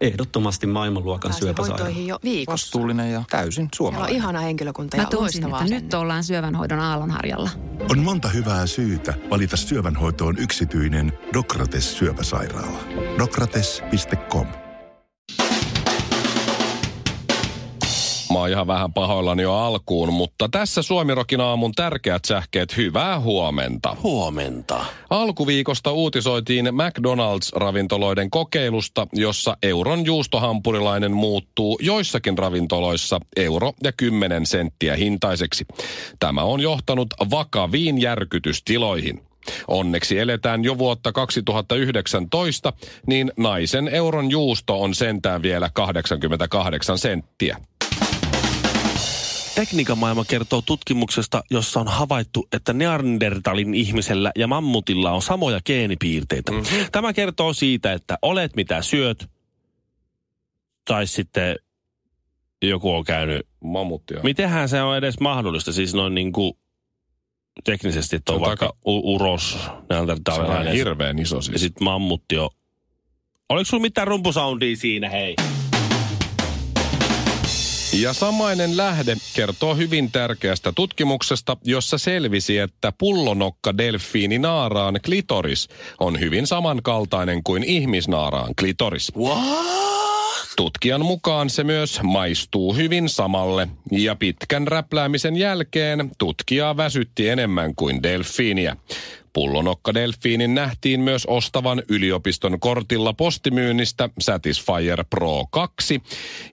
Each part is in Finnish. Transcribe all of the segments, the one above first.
Ehdottomasti maailmanluokan syöpäsairaala. jo viikossa. Vastuullinen ja täysin Siellä on suomalainen. ihana henkilökunta ja Mä tunsin, loistavaa että nyt ollaan syövänhoidon aallonharjalla. On monta hyvää syytä valita syövänhoitoon yksityinen Dokrates syöpäsairaala. Dokrates.com Mä oon ihan vähän pahoillani jo alkuun, mutta tässä Suomirokin aamun tärkeät sähkeet, hyvää huomenta. Huomenta. Alkuviikosta uutisoitiin McDonald's-ravintoloiden kokeilusta, jossa euron juustohampurilainen muuttuu joissakin ravintoloissa euro ja 10 senttiä hintaiseksi. Tämä on johtanut vakaviin järkytystiloihin. Onneksi eletään jo vuotta 2019, niin naisen euron juusto on sentään vielä 88 senttiä. Tekniikan maailma kertoo tutkimuksesta, jossa on havaittu, että Neandertalin ihmisellä ja mammutilla on samoja geenipiirteitä. Mm-hmm. Tämä kertoo siitä, että olet mitä syöt, tai sitten joku on käynyt. Mammuttia. Mitenhän se on edes mahdollista, siis noin niin kuin teknisesti, että on on vaikka taka- u- uros Se on neandertalilainen. hirveän iso Ja siis. sitten mammutti on... Oliko sulla mitään rumpusoundia siinä, hei? Ja samainen lähde kertoo hyvin tärkeästä tutkimuksesta, jossa selvisi, että pullonokka delfiini naaraan klitoris on hyvin samankaltainen kuin ihmisnaaraan klitoris. Tutkijan mukaan se myös maistuu hyvin samalle ja pitkän räpläämisen jälkeen tutkijaa väsytti enemmän kuin delfiiniä. Pullonokka-delfiinin nähtiin myös ostavan yliopiston kortilla postimyynnistä Satisfyer Pro 2.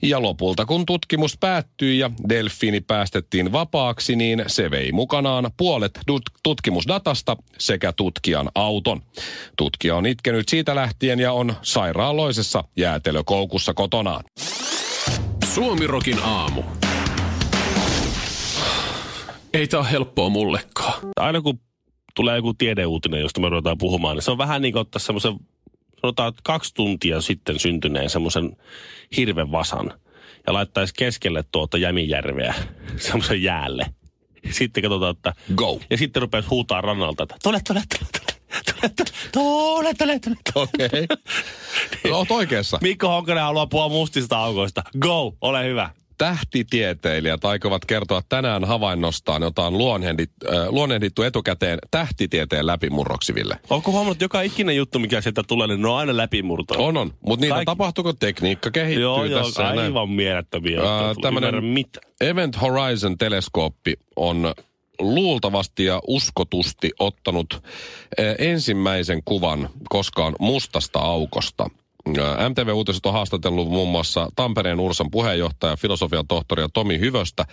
Ja lopulta kun tutkimus päättyi ja delfiini päästettiin vapaaksi, niin se vei mukanaan puolet tut- tutkimusdatasta sekä tutkijan auton. Tutkija on itkenyt siitä lähtien ja on sairaaloisessa jäätelökoukussa kotonaan. Suomirokin aamu. Ei tää ole helppoa mullekaan. aina kun tulee joku tiedeuutinen, josta me ruvetaan puhumaan, niin se on vähän niin kuin ottaa semmoisen, sanotaan, että kaksi tuntia sitten syntyneen semmoisen hirven vasan ja laittaisi keskelle tuota Jämijärveä semmoisen jäälle. Sitten katsotaan, että... Go! Ja sitten rupeaisi huutaa rannalta, että tule, tule, tule, tule. Tule, tule, tule. Okei. Okay. Niin Oot oikeassa. Mikko Honkanen haluaa puhua mustista aukoista. Go, ole hyvä tähtitieteilijät aikovat kertoa tänään havainnostaan, jota on luonnehdit, äh, luonnehdittu etukäteen tähtitieteen läpimurroksiville. Onko huomannut, että joka ikinen juttu, mikä sieltä tulee, niin ne on aina läpimurto? On, on. Mutta niitä Kaikki- tapahtuuko tekniikka kehittyy Joo, joo, tässä. näin. aivan mielettömiä. Ää, Uh, tämmönen- Mitä? Event Horizon-teleskooppi on luultavasti ja uskotusti ottanut ensimmäisen kuvan koskaan mustasta aukosta. MTV Uutiset on haastatellut muun muassa Tampereen Ursan puheenjohtaja, filosofian tohtoria Tomi Hyvöstä,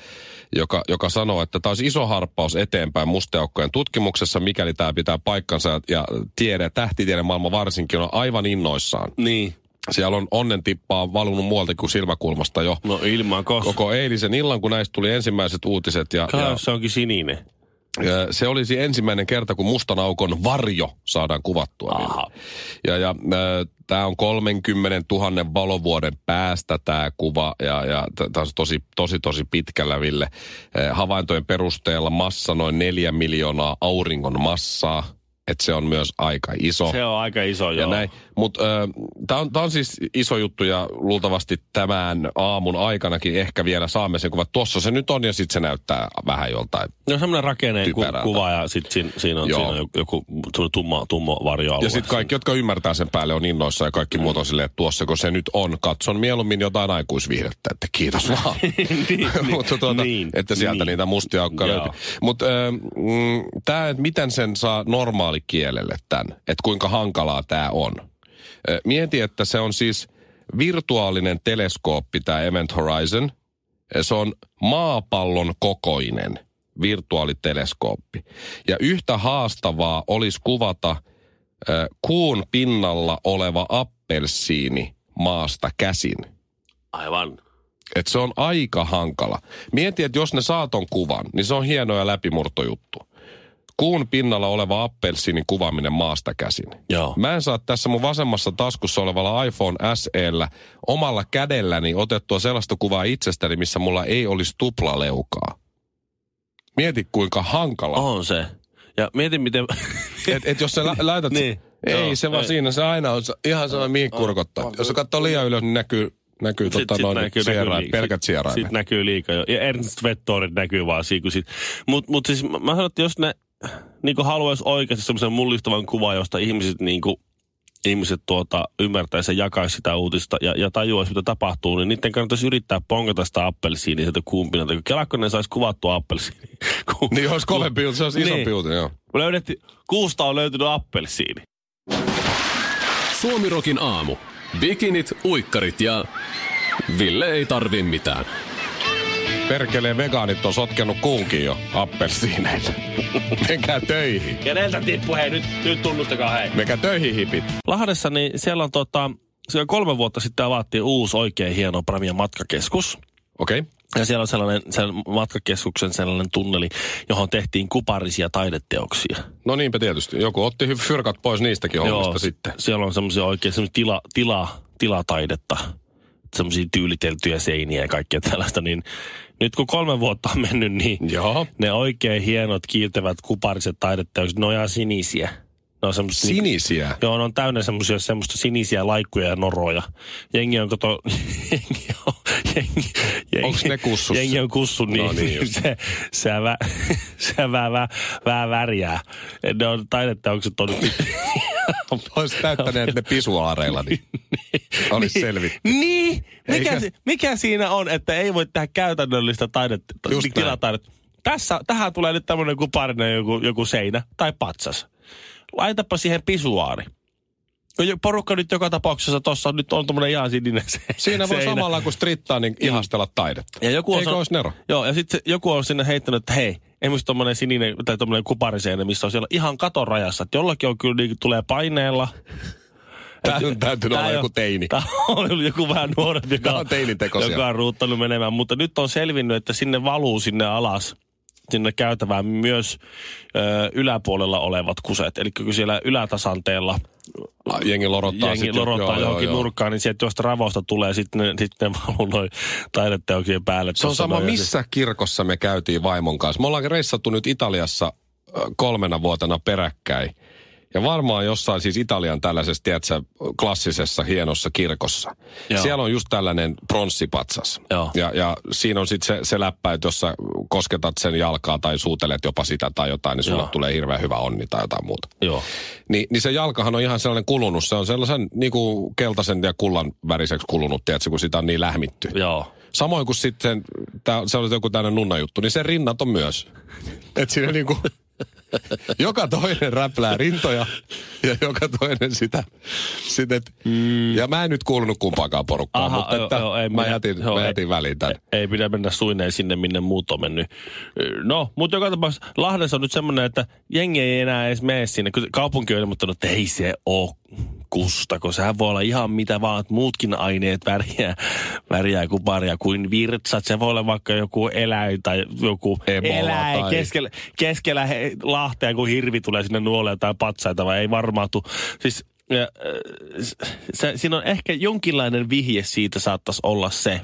joka, joka sanoo, että tämä olisi iso harppaus eteenpäin musteaukkojen tutkimuksessa, mikäli tämä pitää paikkansa ja tiede, tähtitiede maailma varsinkin on aivan innoissaan. Niin. Siellä on onnen tippaa valunut muualta kuin silmäkulmasta jo No ilman kos. koko eilisen illan, kun näistä tuli ensimmäiset uutiset. Ja, Kato, ja, se onkin sininen. Se olisi ensimmäinen kerta, kun mustan aukon varjo saadaan kuvattua. Aha. Ja, ja tämä on 30 000 valovuoden päästä tämä kuva, ja, ja tämä on tosi, tosi, tosi pitkällä, Ville. Havaintojen perusteella massa noin 4 miljoonaa auringon massaa, että se on myös aika iso. Se on aika iso, Ja joo. näin. Mutta tämä on, tää on siis iso juttu ja luultavasti tämän aamun aikanakin ehkä vielä saamme sen kuvan. Tuossa se nyt on ja sitten se näyttää vähän joltain. No semmoinen rakenne ku, kuva ja sitten siinä, siinä on, Joo. siinä joku, tumma, tummo varjoalue. Ja sitten kaikki, jotka ymmärtää sen päälle, on innoissa ja kaikki muut on silleen, että tuossa kun se nyt on, katson mieluummin jotain aikuisviihdettä, että kiitos vaan. niin, Mutta tuota, niin, että sieltä niin. niitä mustia aukkoja löytyy. Mutta mm, tämä, että miten sen saa normaalikielelle tämän, että kuinka hankalaa tämä on. Mieti, että se on siis virtuaalinen teleskooppi, tämä Event Horizon. Se on maapallon kokoinen virtuaaliteleskooppi. Ja yhtä haastavaa olisi kuvata ö, kuun pinnalla oleva appelsiini maasta käsin. Aivan. Et se on aika hankala. Mieti, että jos ne saa ton kuvan, niin se on hieno ja läpimurtojuttu. Kuun pinnalla oleva appelsiinin kuvaaminen maasta käsin. Joo. Mä en saa tässä mun vasemmassa taskussa olevalla iPhone SEllä omalla kädelläni otettua sellaista kuvaa itsestäni, missä mulla ei olisi tuplaleukaa. Mieti kuinka hankala. On se. Ja mietin, miten... Et, et jos sä lä- laitat... Niin. Ei, Joo, se vaan ei. siinä. Se aina on se- ihan sama, mihin kurkottaa. Jos sä katsoo liian ylös, niin näkyy, näkyy Sit- tota, sit noin näkyy- sierain, näkyy pelkät Sit- sieraimet. Sitten näkyy liikaa jo. Ja Ernst Vettorit näkyy vaan siinä. Sit. Mutta mut siis mä mä sanon, että jos ne niin haluaisi oikeasti semmoisen mullistavan kuvan, josta ihmiset niin kuin, ihmiset tuota, ymmärtäisi ja jakaisi sitä uutista ja, ja tajuaisi, mitä tapahtuu, niin niiden kannattaisi yrittää pongata sitä appelsiiniä sieltä kuumpina. Kelakko ne saisi kuvattua appelsiini. Niin olisi kovempi se olisi isompi Niin. juttu, joo. Löydettiin, kuusta on löytynyt appelsiini. Suomirokin aamu. Bikinit, uikkarit ja Ville ei tarvi mitään. Perkeleen vegaanit on sotkenut kuunkin jo appelsiineille. Menkää töihin. Keneltä tippu, hei nyt, nyt tunnustakaa hei. Menkää töihin hipit. Lahdessa, niin siellä on tota, siellä kolme vuotta sitten avattiin uusi oikein hieno Premia matkakeskus. Okei. Okay. Ja siellä on sellainen sen matkakeskuksen sellainen tunneli, johon tehtiin kuparisia taideteoksia. No niinpä tietysti. Joku otti fyrkat pois niistäkin hommista sitten. siellä on semmoisia oikein semmoisia tila, tila, tilataidetta, semmoisia tyyliteltyjä seiniä ja kaikkea tällaista, niin nyt kun kolme vuotta on mennyt, niin Joo. ne oikein hienot kiiltävät kupariset taideteokset, ne on ihan sinisiä. Ne on semmoista niinku- Sinisiä. Joo, ne on täynnä semmoisia semmoista sinisiä laikkuja ja noroja. Jengi on kato, jengi on, jengi, jengi, Onks ne kussussa? Jengi on kussu, niin, No niin just. se, se, vä, se vähän, vähän, vähän värjää. Ne on taideteokset on. Olisi täyttäneet ne pisuaareilla, niin olisi selvitty. Niin, mikä, Eikö? si, mikä siinä on, että ei voi tehdä käytännöllistä taidetta, Just niin tilataidetta. Tässä, tähän tulee nyt tämmöinen kuparinen joku, joku seinä tai patsas. Laitapa siihen pisuaari. No Porukka nyt joka tapauksessa tuossa nyt on tuommoinen ihan sininen se, Siinä voi seinä. samalla kun strittaa, niin ihastella taidetta. Ja joku on Eikö san- olisi Nero? Joo, ja sitten joku on sinne heittänyt, että hei, esimerkiksi tuommoinen sininen tai tuommoinen kupariseinä, missä on siellä ihan katon rajassa. Että jollakin on kyllä niin, tulee paineella. Tämä on täytynyt olla joku teini. Tämä on ollut joku vähän nuorempi, joka, on joka on ruuttanut menemään. Mutta nyt on selvinnyt, että sinne valuu sinne alas, sinne käytävään myös ö, yläpuolella olevat kuset. Eli kun siellä ylätasanteella Jengi lorottaa jengi sitten. lorottaa johonkin nurkkaan, niin sieltä josta ravosta tulee, sitten ne, sitten ne valuu noin taideteoksien päälle. Se on sama, missä kirkossa me käytiin vaimon kanssa. Me ollaan reissattu nyt Italiassa kolmena vuotena peräkkäin. Ja varmaan jossain siis Italian tällaisessa, tiedätkö, klassisessa hienossa kirkossa. Joo. Siellä on just tällainen pronssipatsas. Joo. Ja, ja siinä on sitten se, se läppä, että jos sä kosketat sen jalkaa tai suutelet jopa sitä tai jotain, niin sulle Joo. tulee hirveän hyvä onni tai jotain muuta. Joo. Ni, niin se jalkahan on ihan sellainen kulunut. Se on sellaisen niin kuin keltaisen ja kullan väriseksi kulunut, tiedätkö, kun sitä on niin lähmitty. Joo. Samoin kuin sitten, tää, se on joku tämmöinen nunna juttu, niin se rinnat on myös. Että siinä niinku, joka toinen räplää rintoja ja joka toinen sitä. sitä et, mm. Ja mä en nyt kuulunut kumpaakaan porukkaan, Aha, mutta joo, että joo, ei mä, minä- jätin, joo, mä ei- jätin väliin tämän. Ei pidä mennä suineen sinne, minne muut on mennyt. No, mutta joka tapauksessa Lahdessa on nyt semmoinen, että jengi ei enää edes mene sinne. Kaupunki on ilmoittanut, että ei se ole kusta, kun sehän voi olla ihan mitä vaan, että muutkin aineet värjää, värjää kuparia kuin virtsat. Se voi olla vaikka joku eläin tai joku Ebola eläin tai- keskellä, keskellä he, lahtea, kun hirvi tulee sinne nuoleen tai patsaita, vai ei varmaan tule. Siis ja, äh, se, siinä on ehkä jonkinlainen vihje siitä saattaisi olla se,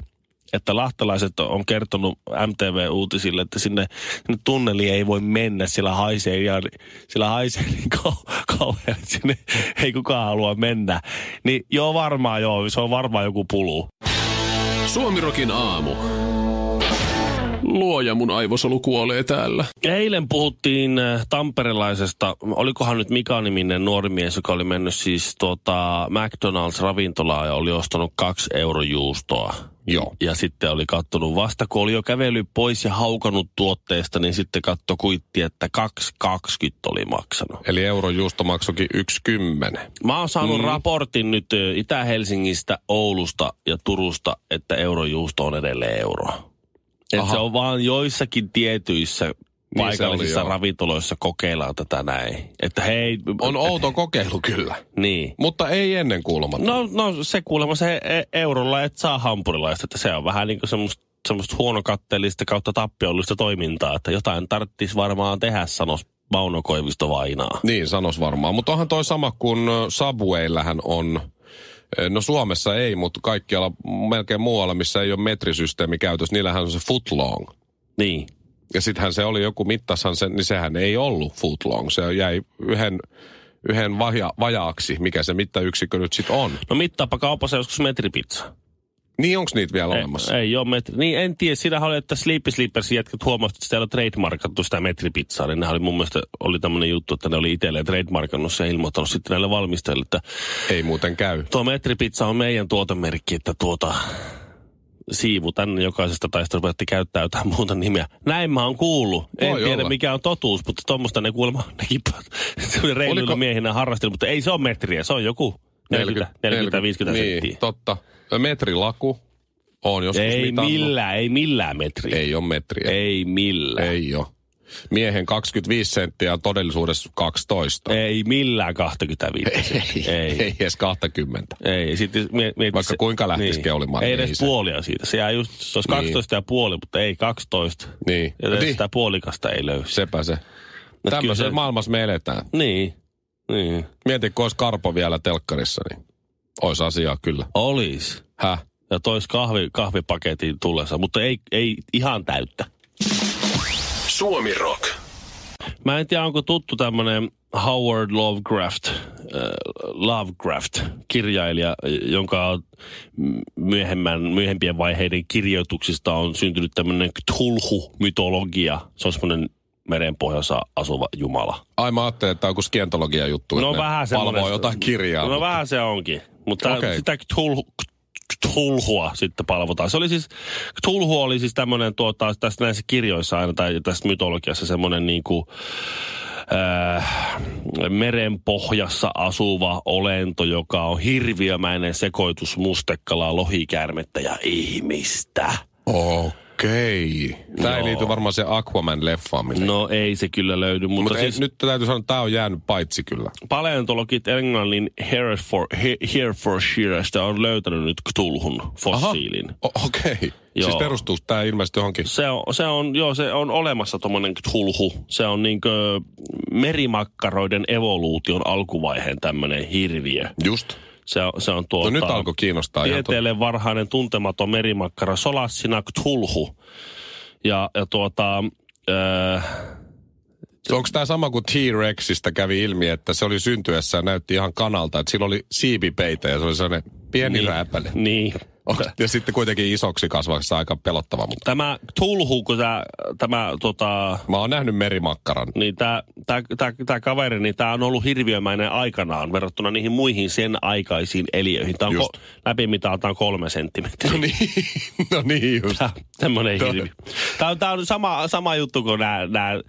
että lahtelaiset on kertonut MTV-uutisille, että sinne, sinne tunneliin ei voi mennä, sillä haisee, ja, sillä haisee niin kau- kauhean, että sinne ei kukaan halua mennä. Niin joo, varmaan joo, se on varmaan joku pulu. Suomirokin aamu. Luoja mun aivosolu kuolee täällä. Eilen puhuttiin äh, tamperelaisesta, olikohan nyt Mika-niminen nuori mies, joka oli mennyt siis tuota McDonald's-ravintolaan ja oli ostanut kaksi eurojuustoa. Joo. Ja sitten oli kattonut vasta, kun oli jo kävellyt pois ja haukannut tuotteesta, niin sitten katto kuitti, että 2,20 oli maksanut. Eli eurojuusto maksokin 1,10. Mä oon saanut mm. raportin nyt ö, Itä-Helsingistä, Oulusta ja Turusta, että eurojuusto on edelleen euroa. Et se on vaan joissakin tietyissä se paikallisissa oli, joo. ravintoloissa kokeillaan tätä näin. Että hei... On outo kokeilu kyllä. Niin. Mutta ei ennen kuulumatta. No, no se kuulemma se e- eurolla et saa hampurilaista, että se on vähän niin kuin semmoista semmoista huonokatteellista kautta tappiollista toimintaa, että jotain tarvitsisi varmaan tehdä, sanoisi Mauno Koivisto Vainaa. Niin, sanos varmaan. Mutta onhan toi sama kuin ö, Subwaylähän on, no Suomessa ei, mutta kaikkialla melkein muualla, missä ei ole metrisysteemi käytössä, niillähän on se footlong. Niin. Ja sittenhän se oli joku mittashan se, niin sehän ei ollut foot long. Se jäi yhden, yhden vaja, vajaaksi, mikä se mittayksikkö nyt sitten on. No mittaapa kaupassa joskus metripizza. Niin onko niitä vielä Ei, olemassa? ei ole metri. Niin en tiedä, siinä oli, että Sleepy Sleepers jätkät huomasivat, että ei ole trademarkattu sitä metripizzaa. Niin oli mun mielestä, oli tämmöinen juttu, että ne oli itselleen trademarkannut se ja ilmoittanut sitten näille valmistajille, että Ei muuten käy. tuo metripizza on meidän tuotemerkki, että tuota siivu tänne jokaisesta tai sitten ruvettiin käyttää jotain muuta nimeä. Näin mä oon kuullut. En Voi tiedä olla. mikä on totuus, mutta tuommoista ne kuulemma nekin reiluilla Oliko- miehinä harrasteli, mutta ei se ole metriä, se on joku 40, 40 50 niin, senttiä. totta. Metrilaku on joskus Ei mitannut. millään, ei millään metriä. Ei ole metriä. Ei millään. Ei ole. Miehen 25 senttiä on todellisuudessa 12. Ei millään 25. ei, ei. ei edes 20. Ei, sitten mie- mietit Vaikka kuinka lähtisi keulimaan, Ei niin edes se- puolia siitä. Se jää just, se olisi Niin. 12 ja puoli, mutta ei 12. Niin. Ja niin. sitä puolikasta ei löysi. Sepä se. kyllä Tämmöisessä se- maailmassa me eletään. Niin, niin. Mieti, kun olisi Karpo vielä telkkarissa, niin olisi asiaa kyllä. Olis. Häh? Ja tois kahvi, kahvipaketin tullessa, mutta ei, ei ihan täyttä. Suomi Rock. Mä en tiedä, onko tuttu tämmönen Howard Lovecraft, äh, Lovecraft, kirjailija, jonka myöhemmän, myöhempien vaiheiden kirjoituksista on syntynyt tämmöinen Cthulhu-mytologia. Se on semmoinen merenpohjassa asuva jumala. Ai mä ajattelin, että tämä on joku skientologia juttu. No että vähän. Valvoo jotain kirjaa. No mutta- vähän se onkin. Mutta okay. sitä Cthulhua sitten palvotaan. Se oli siis, Cthulhu oli siis tämmöinen tuota, tässä näissä kirjoissa aina tai tässä mytologiassa semmoinen niin kuin, äh, merenpohjassa asuva olento, joka on hirviömäinen sekoitus mustekalaa, lohikäärmettä ja ihmistä. Okei. Tämä ei liity varmaan se Aquaman-leffaan. No ei se kyllä löydy, mutta, Mutta siis ei, nyt täytyy sanoa, että tämä on jäänyt paitsi kyllä. paleontologit Englannin Hereford, He- Herefordshirestä on löytänyt nyt Cthulhun fossiilin. Okei. Okay. Siis Joo. perustuu tämä ilmeisesti johonkin. Se on, se on, joo, se on olemassa tuommoinen Cthulhu. Se on niinkö merimakkaroiden evoluution alkuvaiheen tämmöinen hirviö. Just. Se on, se on tuota, No nyt alkoi kiinnostaa to- tieteelle varhainen tuntematon merimakkara Solassina Cthulhu. Ja, ja tuota, äh, Onko tämä sama kuin T-Rexistä kävi ilmi, että se oli syntyessään näytti ihan kanalta, että sillä oli siipipeitä ja se oli sellainen pieni Niin. rääpäle. niin. Ja sitten kuitenkin isoksi kasvaksi aika pelottava, mutta Tämä Cthulhu, kun tämä, tämä tota, mä oon nähnyt merimakkaran. niin tämä, tämä, tämä, tämä kaveri, niin tämä on ollut hirviömäinen aikanaan verrattuna niihin muihin sen aikaisiin eliöihin. Tämä on Just. ko, läpimitailtaan kolme senttimetriä. No niin, no niin just. Tämmöinen Toi. hirvi. Tämä on, tämä on sama, sama juttu kuin nämä, nämä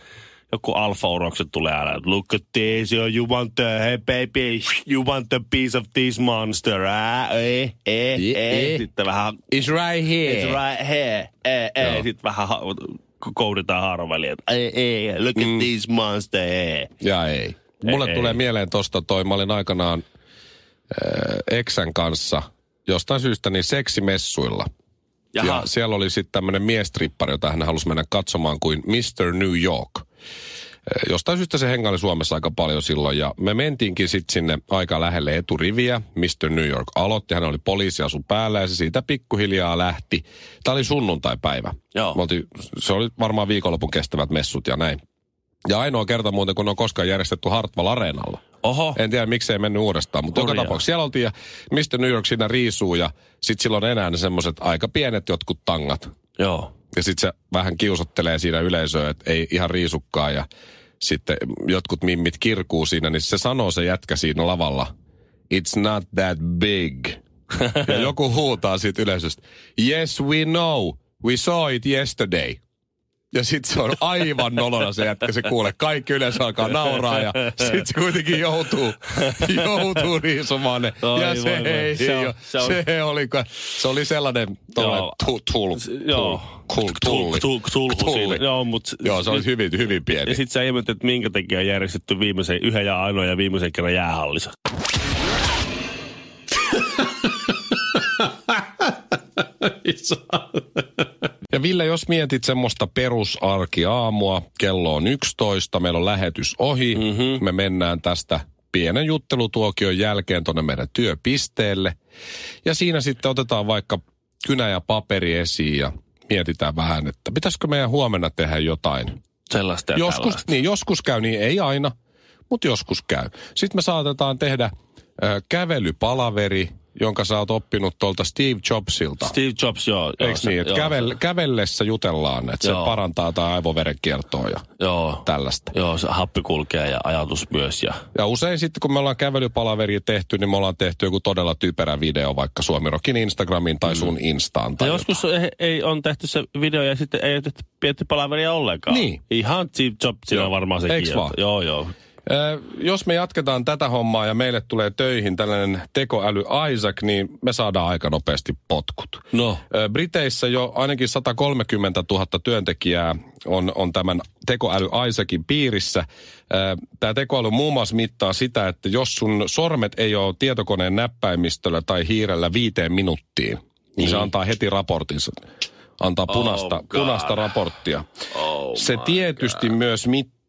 joku alfa-urokset tulee aina. että Look at this, you, want the, hey baby, you want a piece of this monster, ah, eh, eh, eh. Sitten vähän, It's right here. it's right here, eh, eh. Joo. Sitten vähän ha- kouditaan haaroväliä, että eh, eh, look at Mm. this monster, eh. Ja ei. Mulle Ei, tulee ei. mieleen tosta toi, mä olin aikanaan äh, Eksän kanssa jostain syystä niin seksimessuilla. Jaha. Ja siellä oli sitten tämmöinen miestrippari, jota hän halusi mennä katsomaan kuin Mr. New York. Jostain syystä se hengaili Suomessa aika paljon silloin ja me mentiinkin sitten sinne aika lähelle eturiviä. Mr. New York aloitti, hän oli poliisiasu päällä ja se siitä pikkuhiljaa lähti. Tämä oli sunnuntaipäivä. Joo. Oltiin, se oli varmaan viikonlopun kestävät messut ja näin. Ja ainoa kerta muuten, kun on koskaan järjestetty Hartwall Areenalla. Oho, En tiedä, miksei mennyt uudestaan, mutta joka Hurjaa. tapauksessa siellä oltiin ja Mr. New York siinä riisuu ja sitten silloin enää ne semmoiset aika pienet jotkut tangat. joo. Ja sitten se vähän kiusottelee siinä yleisöä, että ei ihan riisukkaa ja sitten jotkut mimmit kirkuu siinä, niin se sanoo se jätkä siinä lavalla, it's not that big. ja joku huutaa siitä yleisöstä, yes we know, we saw it yesterday. Ja sitten se on aivan nolona se jätkä, se kuulee. Kaikki yleensä alkaa nauraa ja sitten se kuitenkin joutuu, joutuu riisumaan ne. Oi ja se, voi ei, Se on- se on- se, oli, se oli sellainen tollainen Joo. tulli. Tulli. Joo, mutta... Joo, se oli hyvin, hyvin pieni. Ja sitten sä ihmettelet, että minkä takia on järjestetty viimeisen, yhden ja ainoa ja viimeisen kerran jäähallissa. Ja Ville, jos mietit semmoista perusarkiaamua, kello on 11, meillä on lähetys ohi, mm-hmm. me mennään tästä pienen juttelutuokion jälkeen tonne meidän työpisteelle. Ja siinä sitten otetaan vaikka kynä ja paperi esiin ja mietitään vähän, että pitäisikö meidän huomenna tehdä jotain. Sellaista ja Joskus, tällaista. niin, joskus käy, niin ei aina, mutta joskus käy. Sitten me saatetaan tehdä äh, kävelypalaveri, jonka sä oot oppinut tuolta Steve Jobsilta. Steve Jobs, joo. Eikö joo, niin, että kävel, kävellessä jutellaan, että se parantaa tai aivoverenkiertoa ja Joo, tällaista. joo, se happi kulkee ja ajatus myös. Ja, Ja usein sitten, kun me ollaan kävelypalaveri tehty, niin me ollaan tehty joku todella typerä video vaikka Suomirokin Instagramiin tai sun Instaan. ja Tai joskus ei, ei, on tehty se video ja sitten ei ole tehty palaveria ollenkaan. Niin. Ihan Steve Jobsilla varmaan sekin. Että- vaan? Joo, joo. Ö, jos me jatketaan tätä hommaa ja meille tulee töihin tällainen tekoäly Isaac, niin me saadaan aika nopeasti potkut. No, Ö, Briteissä jo ainakin 130 000 työntekijää on, on tämän tekoäly Isaacin piirissä. Tämä tekoäly muun muassa mittaa sitä, että jos sun sormet ei ole tietokoneen näppäimistöllä tai hiirellä viiteen minuuttiin, niin, niin se antaa heti raportinsa. Antaa punaista, Oh God. punaista raporttia. oh Se tietysti myös mittaa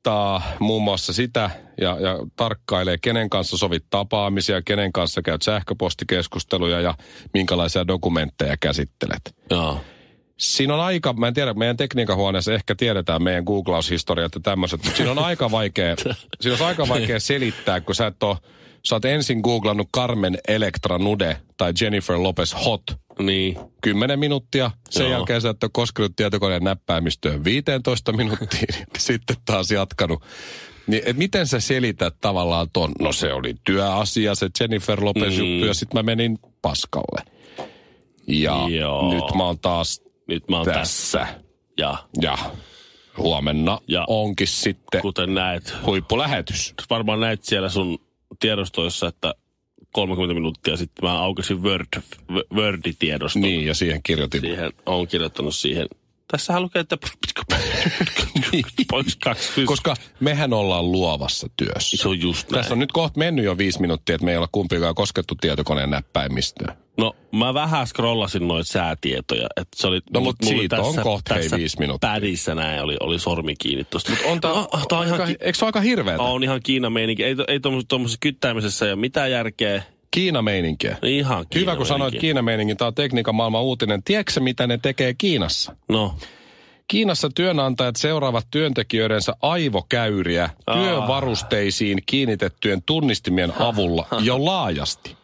muun muassa sitä ja, ja tarkkailee, kenen kanssa sovit tapaamisia, kenen kanssa käyt sähköpostikeskusteluja ja minkälaisia dokumentteja käsittelet. Joo. Siinä on aika, mä en tiedä, meidän tekniikan huoneessa ehkä tiedetään meidän googlaushistoriat ja tämmöiset, mutta siinä on aika vaikea, siinä on aika vaikea selittää, kun sä et ole, sä oot ensin googlannut Carmen Electra Nude tai Jennifer Lopez Hot Niin. 10 minuuttia. Sen Joo. jälkeen sä et ole koskenut tietokoneen näppäimistöön 15 minuuttia, niin sitten taas jatkanut. Niin, et miten sä selität tavallaan ton? No se oli työasia, se Jennifer Lopez Mm. juttu, ja sitten mä menin paskalle. Ja Joo. nyt mä oon taas Nyt mä oon tässä. tässä. Ja Ja huomenna Ja- onkin sitten kuten näet, huippulähetys. varmaan näet siellä sun tiedostoissa, että 30 minuuttia sitten mä aukasin Word, Word-tiedoston. Niin, ja siihen kirjoitin. Siihen on kirjoittanut siihen. Tässähän lukee, että. Koska mehän ollaan luovassa työssä. se on just näin. Tässä on nyt kohta mennyt jo viisi minuuttia, että me ei olla kumpikaan koskettu tietokoneen näppäimistöön. No mä vähän scrollasin noita säätietoja. Että se oli, No, mut- siitä on kohta, hei, tässä viisi minuuttia. Pädissä näin oli, oli sormi kiinni tosta. On tää, no, tää on aika, ki- eikö se ole aika hirveetä? on ihan Kiina meininki. Ei, ei tuommoisessa kyttäämisessä ei ole mitään järkeä. Kiina-meininkiä. Ihan Kiina Hyvä, kun sanoit Kiina-meininki. Tämä on tekniikan maailman uutinen. Tiedätkö mitä ne tekee Kiinassa? No, Kiinassa työnantajat seuraavat työntekijöidensä aivokäyriä Aa. työvarusteisiin kiinnitettyjen tunnistimien avulla jo laajasti.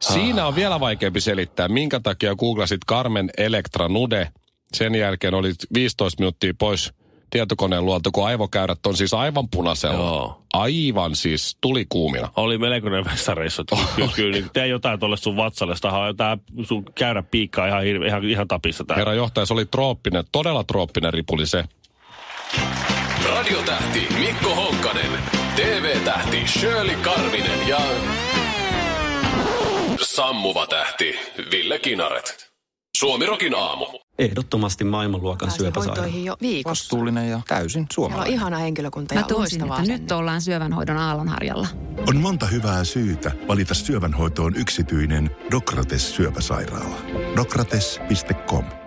Siinä on vielä vaikeampi selittää, minkä takia googlasit Carmen Electra Nude. Sen jälkeen olit 15 minuuttia pois tietokoneen luolta, kun aivokäyrät on siis aivan punaisella. Joo. Aivan siis tuli kuumina. oli melkoinen vessareissu. että Kyllä, kyllä niin tee jotain tuolle sun vatsalle. Sitä on jotain sun käyrä piikkaa ihan, hirve, ihan, ihan tapissa täällä. Herra johtaja, se oli trooppinen, todella trooppinen ripuli se. Radiotähti Mikko Honkanen, TV-tähti Shirley Karvinen ja sammuva tähti Ville Kinaret. Suomirokin aamu. Ehdottomasti maailmanluokan syöpäsairaala. jo viikossa. Vastuullinen ja täysin Siellä on suomalainen. ihana henkilökunta Mä ja tunsin, loistavaa että nyt ollaan syövänhoidon aallonharjalla. On monta hyvää syytä valita syövänhoitoon yksityinen Dokrates syöpäsairaala. Dokrates.com